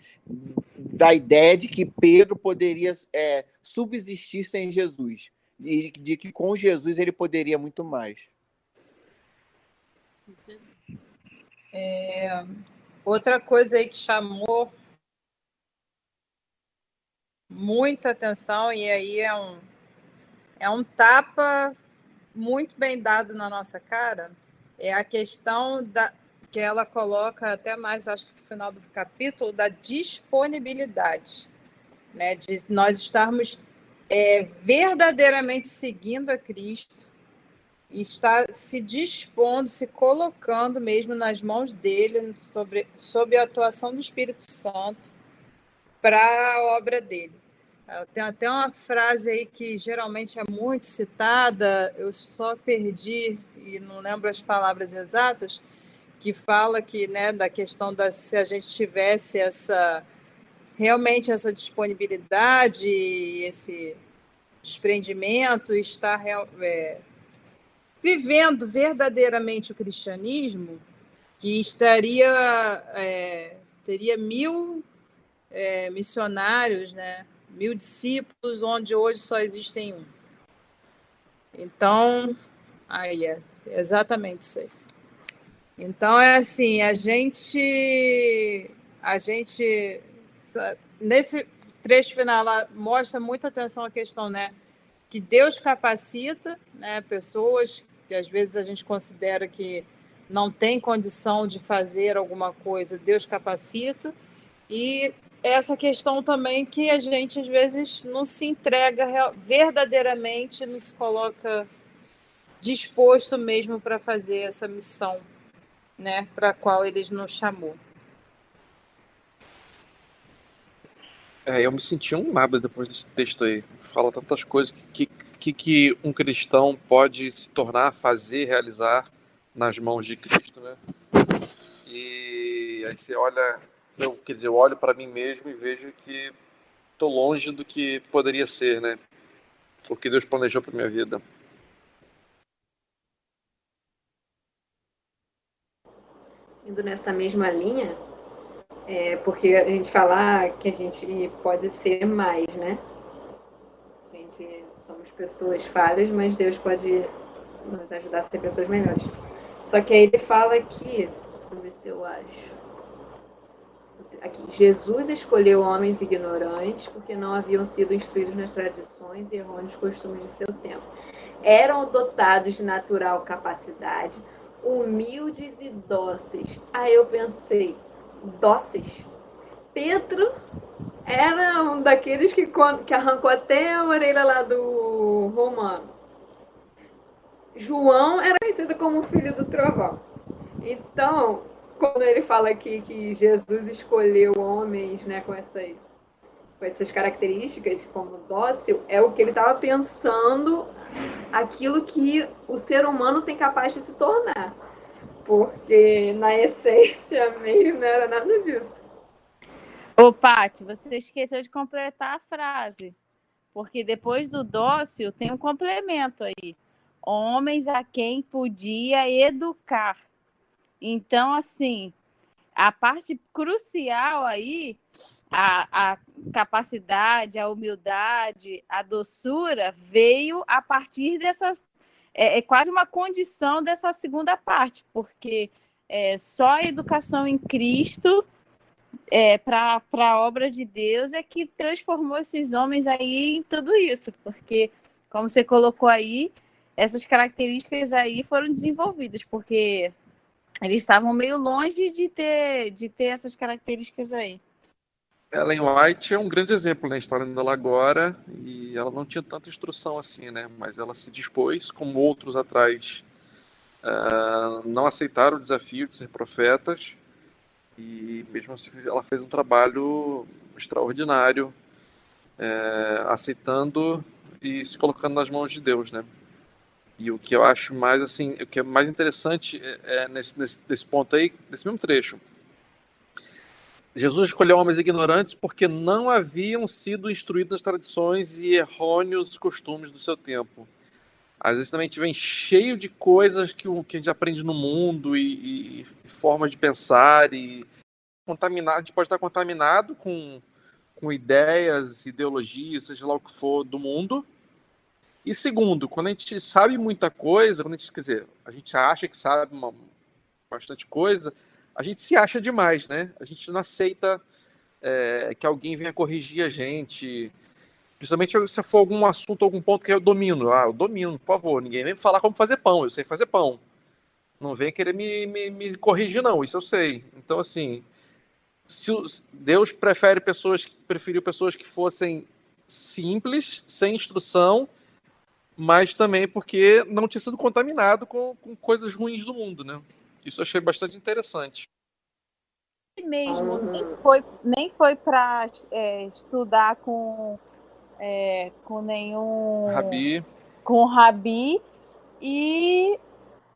da ideia de que Pedro poderia é, subsistir sem Jesus, e de que com Jesus ele poderia muito mais. É, outra coisa aí que chamou muita atenção, e aí é um, é um tapa muito bem dado na nossa cara, é a questão da, que ela coloca até mais, acho que no final do capítulo, da disponibilidade, né? de nós estarmos é, verdadeiramente seguindo a Cristo, está se dispondo, se colocando mesmo nas mãos dele, sobre, sob a atuação do Espírito Santo, para a obra dele. Tem até uma frase aí que geralmente é muito citada, eu só perdi e não lembro as palavras exatas, que fala que, né, da questão da se a gente tivesse essa realmente essa disponibilidade, esse desprendimento, estar é, vivendo verdadeiramente o cristianismo, que estaria é, teria mil é, missionários, né? mil discípulos, onde hoje só existem um. Então, aí é exatamente isso aí. Então é assim, a gente, a gente nesse trecho final lá, mostra muita atenção à questão, né, que Deus capacita, né, pessoas que às vezes a gente considera que não tem condição de fazer alguma coisa, Deus capacita e essa questão também que a gente às vezes não se entrega verdadeiramente, não se coloca disposto mesmo para fazer essa missão, né, para a qual ele nos chamou. É, eu me senti um nada depois desse texto aí. Fala tantas coisas que, que, que um cristão pode se tornar, fazer, realizar nas mãos de Cristo, né? E aí você olha eu, quer dizer, eu olho para mim mesmo e vejo que estou longe do que poderia ser, né? O que Deus planejou para minha vida. Indo nessa mesma linha, é, porque a gente fala que a gente pode ser mais, né? Somos pessoas falhas, mas Deus pode nos ajudar a ser pessoas melhores. Só que aí ele fala aqui, vamos ver se eu acho aqui, Jesus escolheu homens ignorantes porque não haviam sido instruídos nas tradições e errôneos costumes de seu tempo. Eram dotados de natural capacidade, humildes e dóceis. Aí eu pensei, dóceis? Pedro era um daqueles que, que arrancou até a orelha lá do romano. João era conhecido como filho do trovão. Então, quando ele fala aqui que Jesus escolheu homens né, com, essas, com essas características, como dócil, é o que ele estava pensando, aquilo que o ser humano tem capaz de se tornar. Porque na essência mesmo não era nada disso. Ô, Paty, você esqueceu de completar a frase. Porque depois do dócil tem um complemento aí. Homens a quem podia educar. Então, assim, a parte crucial aí, a, a capacidade, a humildade, a doçura, veio a partir dessa. É, é quase uma condição dessa segunda parte, porque é, só a educação em Cristo é, para a obra de Deus é que transformou esses homens aí em tudo isso, porque, como você colocou aí, essas características aí foram desenvolvidas, porque eles estavam meio longe de ter, de ter essas características aí. Ellen White é um grande exemplo né, história dela agora, e ela não tinha tanta instrução assim, né? Mas ela se dispôs, como outros atrás, uh, não aceitaram o desafio de ser profetas, e mesmo assim ela fez um trabalho extraordinário, uh, aceitando e se colocando nas mãos de Deus, né? E o que eu acho mais assim, o que é mais interessante é, é nesse, nesse, nesse ponto aí, nesse mesmo trecho. Jesus escolheu homens ignorantes porque não haviam sido instruídos nas tradições e errôneos costumes do seu tempo. Às vezes também a gente vem cheio de coisas que, o, que a gente aprende no mundo e, e, formas de pensar e contaminado, a gente pode estar contaminado com, com ideias, ideologias, seja lá o que for do mundo, e segundo, quando a gente sabe muita coisa, quando a gente, quer dizer, a gente acha que sabe uma, bastante coisa, a gente se acha demais, né? A gente não aceita é, que alguém venha corrigir a gente. Principalmente se for algum assunto, algum ponto que eu domino. Ah, eu domino, por favor. Ninguém vem falar como fazer pão. Eu sei fazer pão. Não vem querer me, me, me corrigir, não. Isso eu sei. Então, assim, se Deus prefere pessoas, preferiu pessoas que fossem simples, sem instrução, mas também porque não tinha sido contaminado com, com coisas ruins do mundo, né? Isso eu achei bastante interessante. Mesmo, nem foi, nem foi para é, estudar com, é, com nenhum. Rabi. Com Rabi. E,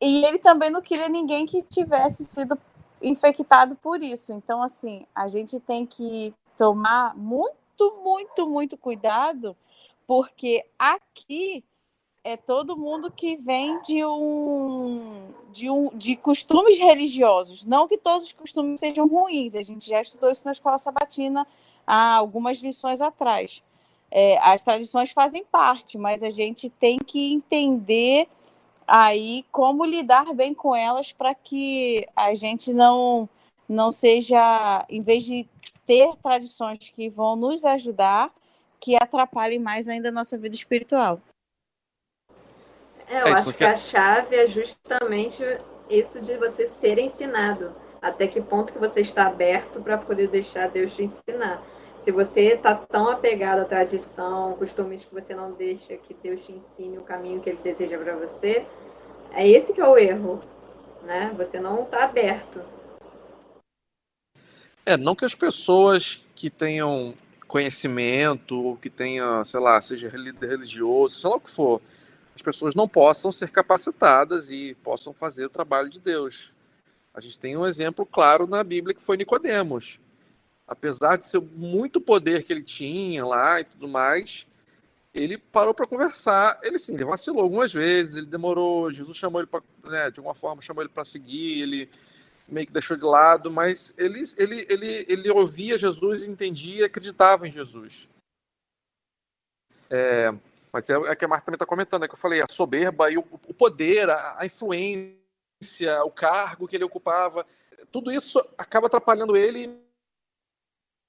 e ele também não queria ninguém que tivesse sido infectado por isso. Então, assim, a gente tem que tomar muito, muito, muito cuidado, porque aqui é todo mundo que vem de um de um de costumes religiosos. Não que todos os costumes sejam ruins. A gente já estudou isso na escola sabatina há algumas lições atrás. É, as tradições fazem parte, mas a gente tem que entender aí como lidar bem com elas para que a gente não não seja, em vez de ter tradições que vão nos ajudar, que atrapalhem mais ainda a nossa vida espiritual. É, eu é, acho que a chave é justamente isso de você ser ensinado. Até que ponto que você está aberto para poder deixar Deus te ensinar. Se você está tão apegado à tradição, costumes que você não deixa que Deus te ensine o caminho que Ele deseja para você, é esse que é o erro, né? Você não está aberto. É, não que as pessoas que tenham conhecimento, ou que tenha, sei lá, seja religioso, sei lá o que for, as pessoas não possam ser capacitadas e possam fazer o trabalho de Deus. A gente tem um exemplo claro na Bíblia que foi Nicodemos. Apesar de ser muito poder que ele tinha lá e tudo mais, ele parou para conversar. Ele sim, ele vacilou algumas vezes, ele demorou. Jesus chamou ele para, né, de alguma forma, chamou ele para seguir. Ele meio que deixou de lado, mas ele, ele, ele, ele ouvia Jesus, entendia, acreditava em Jesus. É, mas é, é que a Marta também está comentando, é que eu falei, a soberba e o, o poder, a, a, influência, o cargo que ele ocupava, tudo isso acaba atrapalhando ele,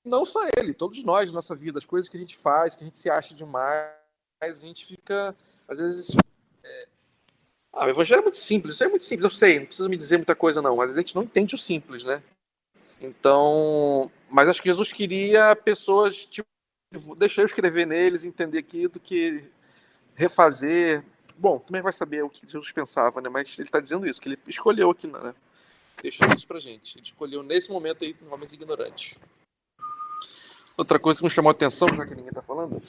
não só ele, todos nós nossa vida, as coisas que a gente faz, que a gente se acha demais, a gente fica, às vezes. É... Ah, o evangelho é muito simples, isso é muito simples, eu sei, não precisa me dizer muita coisa, não, mas a gente não entende o simples, né? Então, mas acho que Jesus queria pessoas tipo deixa eu escrever neles, entender aqui do que refazer. Bom, também vai saber o que Jesus pensava, né? Mas ele está dizendo isso, que ele escolheu aqui, né? Deixa isso pra gente. Ele escolheu nesse momento aí homens ignorantes. Outra coisa que me chamou a atenção, já que ninguém está falando,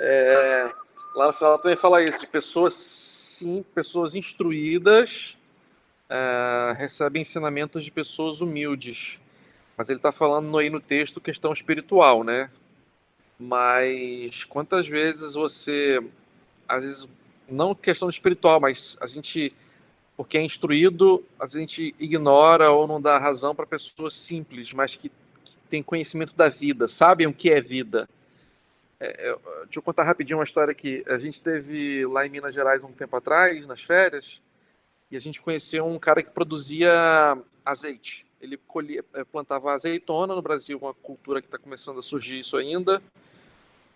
é... lá no final também fala isso, de pessoas, sim, pessoas instruídas é... recebem ensinamentos de pessoas humildes. Mas ele está falando aí no texto questão espiritual, né? Mas quantas vezes você, às vezes, não questão espiritual, mas a gente, porque é instruído, a gente ignora ou não dá razão para pessoas simples, mas que, têm conhecimento da vida, sabem o que é vida. É, deixa eu contar rapidinho uma história que a gente teve lá em Minas Gerais um tempo atrás, nas férias, e a gente conheceu um cara que produzia azeite. Ele colhia, eh, plantava azeitona no Brasil, uma cultura que está começando a surgir isso ainda.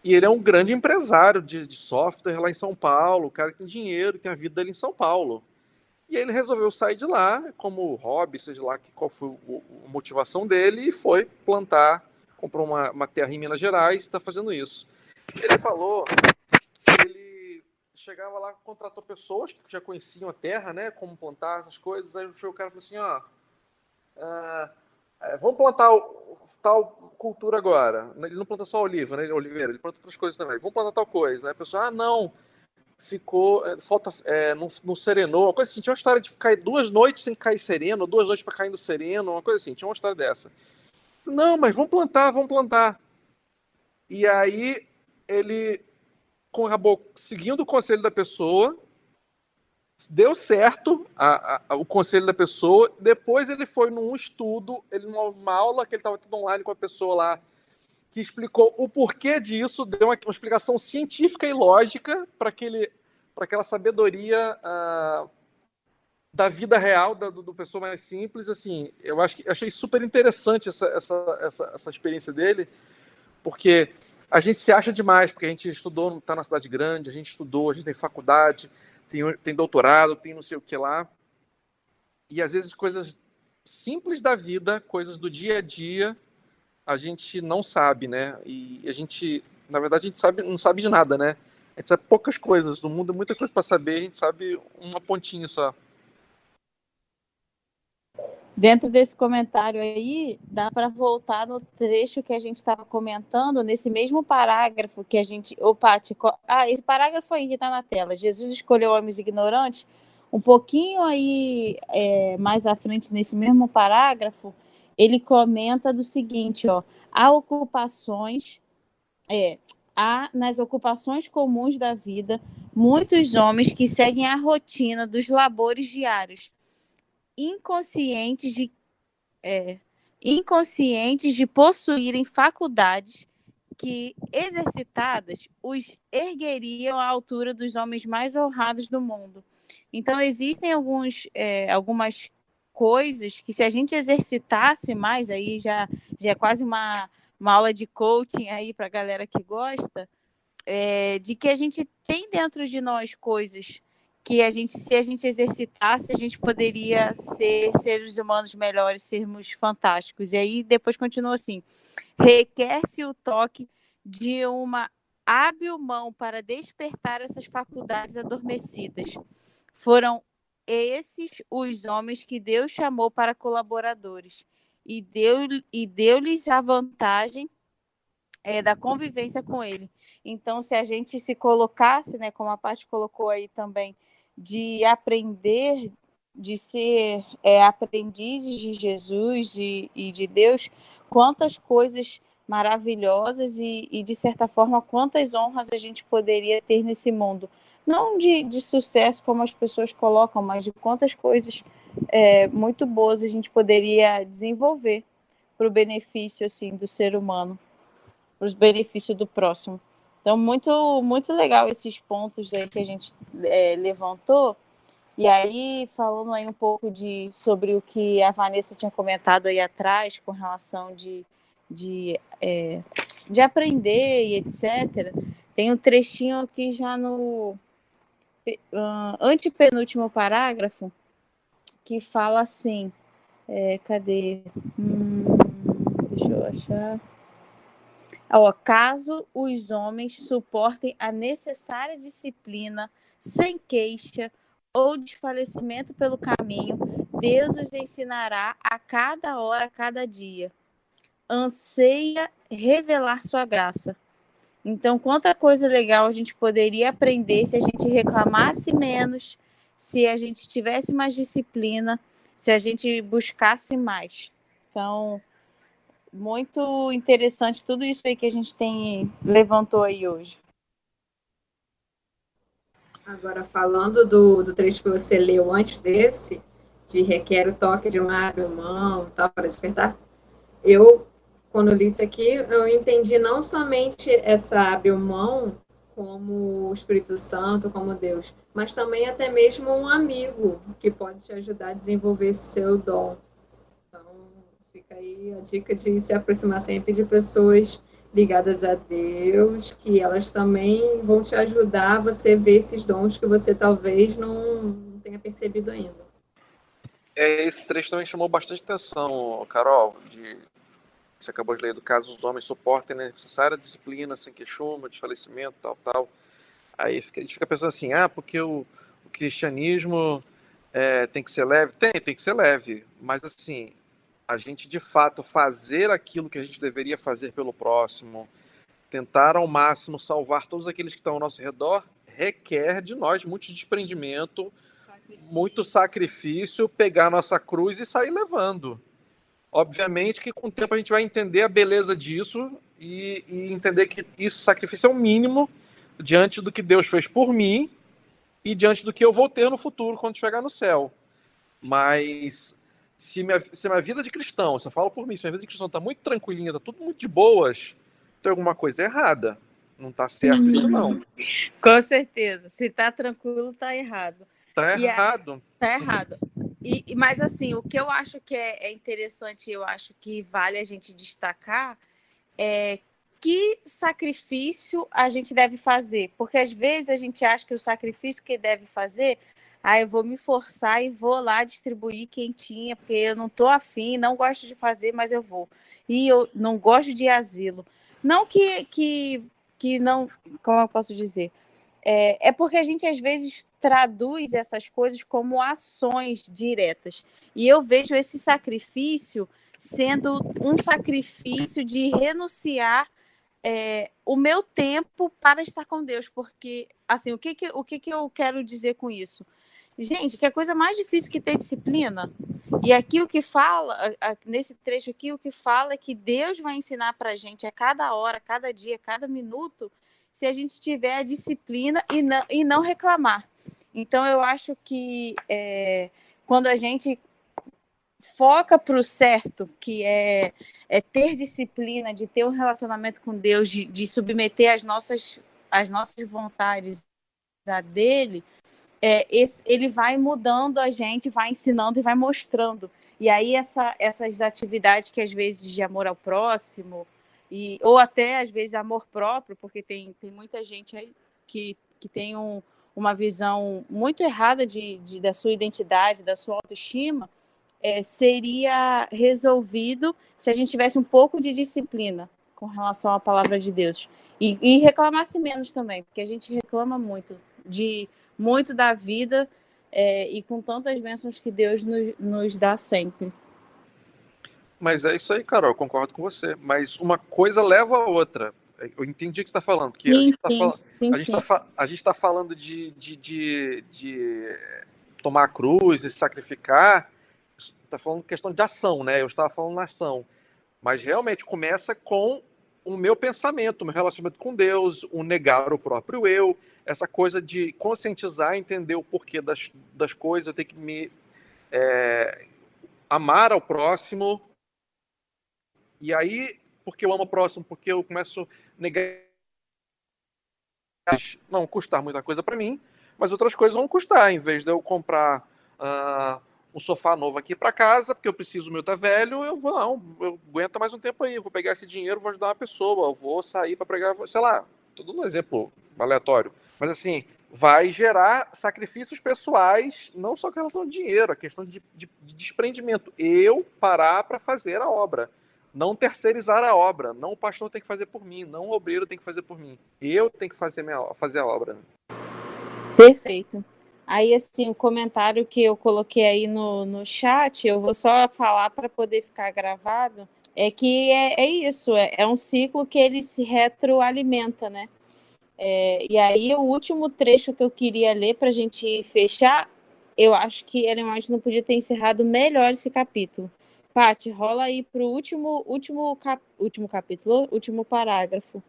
E ele é um grande empresário de, de software lá em São Paulo, o cara que tem dinheiro, tem a vida dele em São Paulo. E ele resolveu sair de lá, como hobby, seja lá qual foi a motivação dele, e foi plantar, comprou uma, uma terra em Minas Gerais, está fazendo isso. Ele falou que ele chegava lá, contratou pessoas que já conheciam a terra, né, como plantar essas coisas, aí o cara falou assim, ó, uh, é, vamos plantar tal cultura agora. Ele não planta só oliva, né? Oliveira, ele planta outras coisas também. Vamos plantar tal coisa. Aí a pessoa, ah, não, ficou, é, falta, é, não, não serenou. Uma coisa assim, tinha uma história de ficar duas noites sem cair sereno, duas noites para cair no sereno, uma coisa assim, tinha uma história dessa. Não, mas vamos plantar, vamos plantar. E aí ele acabou seguindo o conselho da pessoa, deu certo a, a, o conselho da pessoa. Depois ele foi num estudo, ele numa aula que ele estava tendo online com a pessoa lá, que explicou o porquê disso, deu uma, uma explicação científica e lógica para aquele para aquela sabedoria uh, da vida real da, do, do pessoa mais simples, assim, eu acho que achei super interessante essa, essa, essa, essa experiência dele, porque a gente se acha demais, porque a gente estudou, está na cidade grande, a gente estudou, a gente tem faculdade, tem, tem doutorado, tem não sei o que lá, e às vezes coisas simples da vida, coisas do dia a dia, a gente não sabe, né? E a gente, na verdade, a gente sabe, não sabe de nada, né? A gente sabe poucas coisas, no mundo é muita coisa para saber, a gente sabe uma pontinha só. Dentro desse comentário aí, dá para voltar no trecho que a gente estava comentando, nesse mesmo parágrafo que a gente. Ô, Paty, ah, esse parágrafo aí que está na tela. Jesus escolheu homens ignorantes. Um pouquinho aí é, mais à frente, nesse mesmo parágrafo, ele comenta do seguinte: ó, há ocupações, é, há nas ocupações comuns da vida muitos homens que seguem a rotina dos labores diários inconscientes de, é, inconscientes de possuírem faculdades que, exercitadas, os ergueriam à altura dos homens mais honrados do mundo. Então, existem alguns, é, algumas coisas que, se a gente exercitasse mais, aí já, já é quase uma, uma aula de coaching aí para a galera que gosta, é, de que a gente tem dentro de nós coisas que a gente, se a gente exercitasse, a gente poderia ser seres humanos melhores, sermos fantásticos. E aí depois continua assim: requer-se o toque de uma hábil mão para despertar essas faculdades adormecidas. Foram esses os homens que Deus chamou para colaboradores e deu e deu-lhes a vantagem é, da convivência com ele. Então, se a gente se colocasse, né, como a parte colocou aí também, de aprender, de ser é, aprendizes de Jesus e, e, de Deus, quantas coisas maravilhosas e, e, de certa forma, quantas honras a gente poderia ter nesse mundo. Não de, de sucesso, como as pessoas colocam, mas de quantas coisas é, muito boas a gente poderia desenvolver para o benefício assim, do ser humano, para os benefícios do próximo. Então, muito, muito legal esses pontos aí que a gente é, levantou. E aí, falando aí um pouco de, sobre o que a Vanessa tinha comentado aí atrás, com relação de, de, é, de aprender e etc., tem um trechinho aqui já no uh, antepenúltimo parágrafo que fala assim: é, cadê? Hum, deixa eu achar. Ao acaso os homens suportem a necessária disciplina sem queixa ou desfalecimento pelo caminho, Deus os ensinará a cada hora, a cada dia. Anseia revelar sua graça. Então, quanta coisa legal a gente poderia aprender se a gente reclamasse menos, se a gente tivesse mais disciplina, se a gente buscasse mais. Então, muito interessante tudo isso aí que a gente tem levantou aí hoje. Agora, falando do, do trecho que você leu antes desse, de requer o toque de uma mão tal, para despertar, eu, quando li isso aqui, eu entendi não somente essa hábil mão como o Espírito Santo, como Deus, mas também até mesmo um amigo que pode te ajudar a desenvolver seu dom. Fica aí a dica de se aproximar sempre de pessoas ligadas a Deus, que elas também vão te ajudar a você ver esses dons que você talvez não tenha percebido ainda. É, esse trecho também chamou bastante atenção, Carol, de você acabou de ler do caso os homens suportem a necessária disciplina sem queixuma, desfalecimento, tal, tal. Aí fica, a gente fica pensando assim, ah, porque o, o cristianismo é, tem que ser leve? Tem, tem que ser leve, mas assim, a gente de fato fazer aquilo que a gente deveria fazer pelo próximo, tentar ao máximo salvar todos aqueles que estão ao nosso redor, requer de nós muito desprendimento, sacrifício. muito sacrifício, pegar nossa cruz e sair levando. Obviamente que com o tempo a gente vai entender a beleza disso e, e entender que isso sacrifício é o mínimo diante do que Deus fez por mim e diante do que eu vou ter no futuro quando chegar no céu. Mas se minha, se minha vida de cristão, se eu falo por mim, se minha vida de cristão tá muito tranquilinha, tá tudo muito de boas, tem alguma coisa errada. Não tá certo isso, não. Com certeza. Se tá tranquilo, tá errado. Tá errado. tá errado. E, mas assim, o que eu acho que é, é interessante, eu acho que vale a gente destacar é que sacrifício a gente deve fazer. Porque às vezes a gente acha que o sacrifício que deve fazer, ah, eu vou me forçar e vou lá distribuir quentinha, porque eu não estou afim, não gosto de fazer, mas eu vou. E eu não gosto de asilo. Não que, que, que não, como eu posso dizer? É, é porque a gente às vezes traduz essas coisas como ações diretas. E eu vejo esse sacrifício sendo um sacrifício de renunciar é, o meu tempo para estar com Deus, porque assim o que que, o que que eu quero dizer com isso? Gente, que a coisa mais difícil que ter disciplina. E aqui o que fala, nesse trecho aqui, o que fala é que Deus vai ensinar para a gente a cada hora, cada dia, cada minuto, se a gente tiver a disciplina e não, e não reclamar. Então, eu acho que é, quando a gente foca para o certo, que é, é, ter disciplina, de ter um relacionamento com Deus, de, de submeter as nossas, as nossas vontades a dele, é, esse, ele vai mudando a gente, vai ensinando e vai mostrando. E aí essa, essas atividades que às vezes de amor ao próximo, e, ou até às vezes amor próprio, porque tem, tem muita gente aí que, que tem um, uma visão muito errada de, de, da sua identidade, da sua autoestima, é, seria resolvido se a gente tivesse um pouco de disciplina com relação à palavra de Deus. E, e reclamasse menos também, porque a gente reclama muito de muito da vida é, e com tantas bênçãos que Deus nos, nos dá sempre. Mas é isso aí, Carol, eu concordo com você. Mas uma coisa leva a outra. Eu entendi o que você está falando. Que sim, a gente está fal tá, tá falando de, de, de, de, tomar a cruz e sacrificar. Está falando questão de ação, né? Eu estava falando na ação. Mas realmente começa com o meu pensamento, o meu relacionamento com Deus, o negar o próprio eu, essa coisa de conscientizar, entender o porquê das, das coisas, eu tenho que me é, amar ao próximo. E aí porque eu amo o próximo, porque eu começo a negar. Não custar muita coisa para mim, mas outras coisas vão custar. Em vez de eu comprar uh, um sofá novo aqui para casa, porque eu preciso, o meu tá velho, eu vou, não, eu aguento mais um tempo aí, vou pegar esse dinheiro, vou ajudar uma pessoa, eu vou sair para pregar, sei lá, tudo um exemplo aleatório. Mas assim, vai gerar sacrifícios pessoais, não só com relação ao dinheiro, a questão de, de, de desprendimento. Eu parar para fazer a obra não terceirizar a obra. Não o pastor tem que fazer por mim, não o obreiro tem que fazer por mim. Eu tenho que fazer, minha, fazer a obra. Perfeito. Aí, assim, o comentário que eu coloquei aí no, no chat, eu vou só falar para poder ficar gravado, é que é, é isso, é, é, um ciclo que ele se retroalimenta, né? É, e aí, o último trecho que eu queria ler para a gente fechar, eu acho que Ellen White não podia ter encerrado melhor esse capítulo. Paty, rola aí para o último, último, cap, último capítulo, último parágrafo.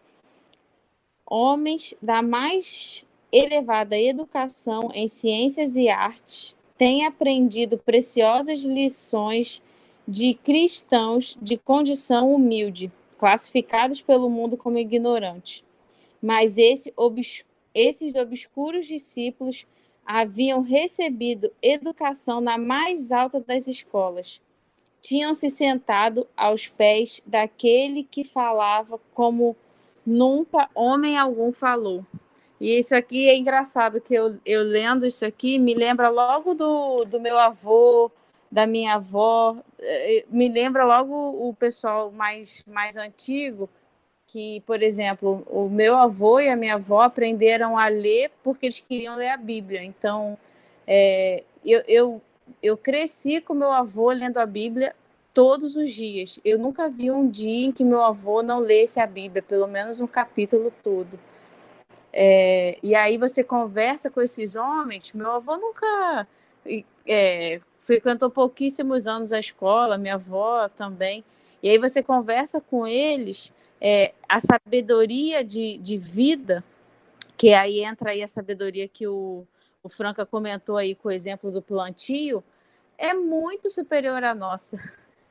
Homens da mais elevada educação em ciências e artes têm aprendido preciosas lições de cristãos de condição humilde, classificados pelo mundo como ignorantes. Mas esse obs esses obscuros discípulos haviam recebido educação na mais alta das escolas tinham se sentado aos pés daquele que falava como nunca homem algum falou. E isso aqui é engraçado, que eu, eu lendo isso aqui, me lembra logo do, do meu avô, da minha avó, eh, me lembra logo o pessoal mais, mais antigo, que, por exemplo, o meu avô e a minha avó aprenderam a ler porque eles queriam ler a Bíblia. Então, é, eu, eu eu cresci com meu avô lendo a Bíblia todos os dias. Eu nunca vi um dia em que meu avô não lesse a Bíblia, pelo menos um capítulo todo. É, e aí você conversa com esses homens. Meu avô nunca é, frequentou pouquíssimos anos a escola, minha avó também. E aí você conversa com eles, é, a sabedoria de, de vida, que aí entra aí a sabedoria que o, o Franca comentou aí com o exemplo do plantio, é muito superior à nossa.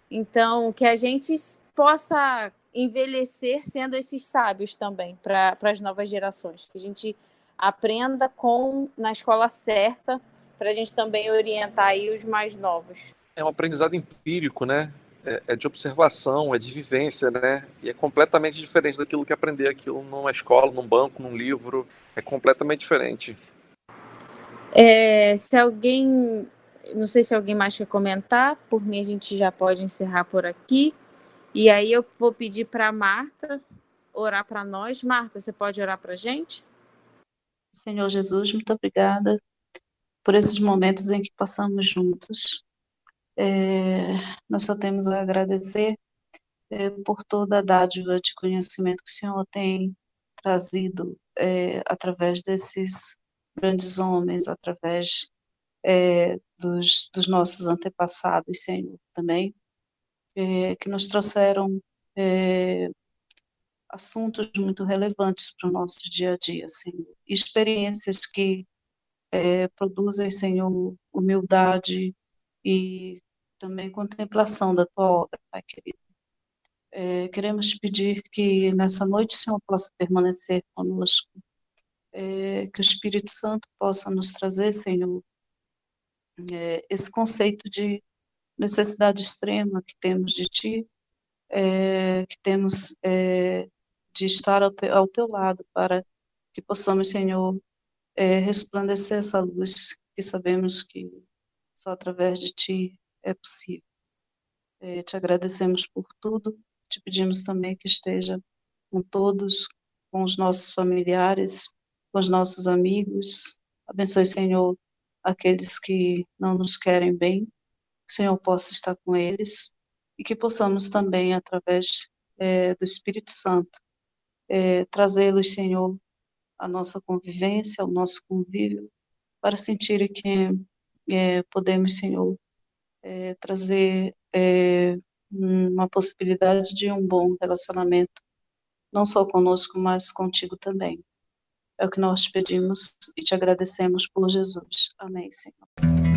Então, que a gente possa envelhecer sendo esses sábios também para as novas gerações, que a gente aprenda com na escola certa para a gente também orientar aí os mais novos. É um aprendizado empírico, né? É, é, de observação, é de vivência, né? E é completamente diferente daquilo que aprender aquilo numa escola, num banco, num livro. É completamente diferente. É, se alguém, não sei se alguém mais quer comentar, por mim a gente já pode encerrar por aqui. E aí eu vou pedir para Marta orar para nós. Marta, você pode orar para a gente? Senhor Jesus, muito obrigada por esses momentos em que passamos juntos. É, nós só temos a agradecer é, por toda a dádiva de conhecimento que o Senhor tem trazido é, através desses grandes homens, através é, dos, dos, nossos antepassados, Senhor, também, é, que nos trouxeram é, assuntos muito relevantes para o nosso dia a dia, Senhor, experiências que produzem, Senhor, humildade e também contemplação da tua obra, Pai querido. É, queremos pedir que nessa noite o Senhor possa permanecer conosco, é, que o Espírito Santo possa nos trazer, Senhor, é, esse conceito de necessidade extrema que temos de Ti, é, que temos é, de estar ao, te, ao Teu lado para que possamos, Senhor, é, resplandecer essa luz que sabemos que só através de Ti é possível. É, te agradecemos por tudo, te pedimos também que esteja com todos, com os nossos familiares, com os nossos amigos. Abençoe, Senhor, aqueles que não nos querem bem, que o Senhor possa estar com eles e que possamos também, através é, do Espírito Santo, é, trazê-los, Senhor, a nossa convivência, o nosso convívio, para sentir que é, podemos, Senhor, trazer uma possibilidade de um bom relacionamento, não só conosco, mas contigo também. É o que nós te pedimos e te agradecemos por Jesus. Amém, Senhor.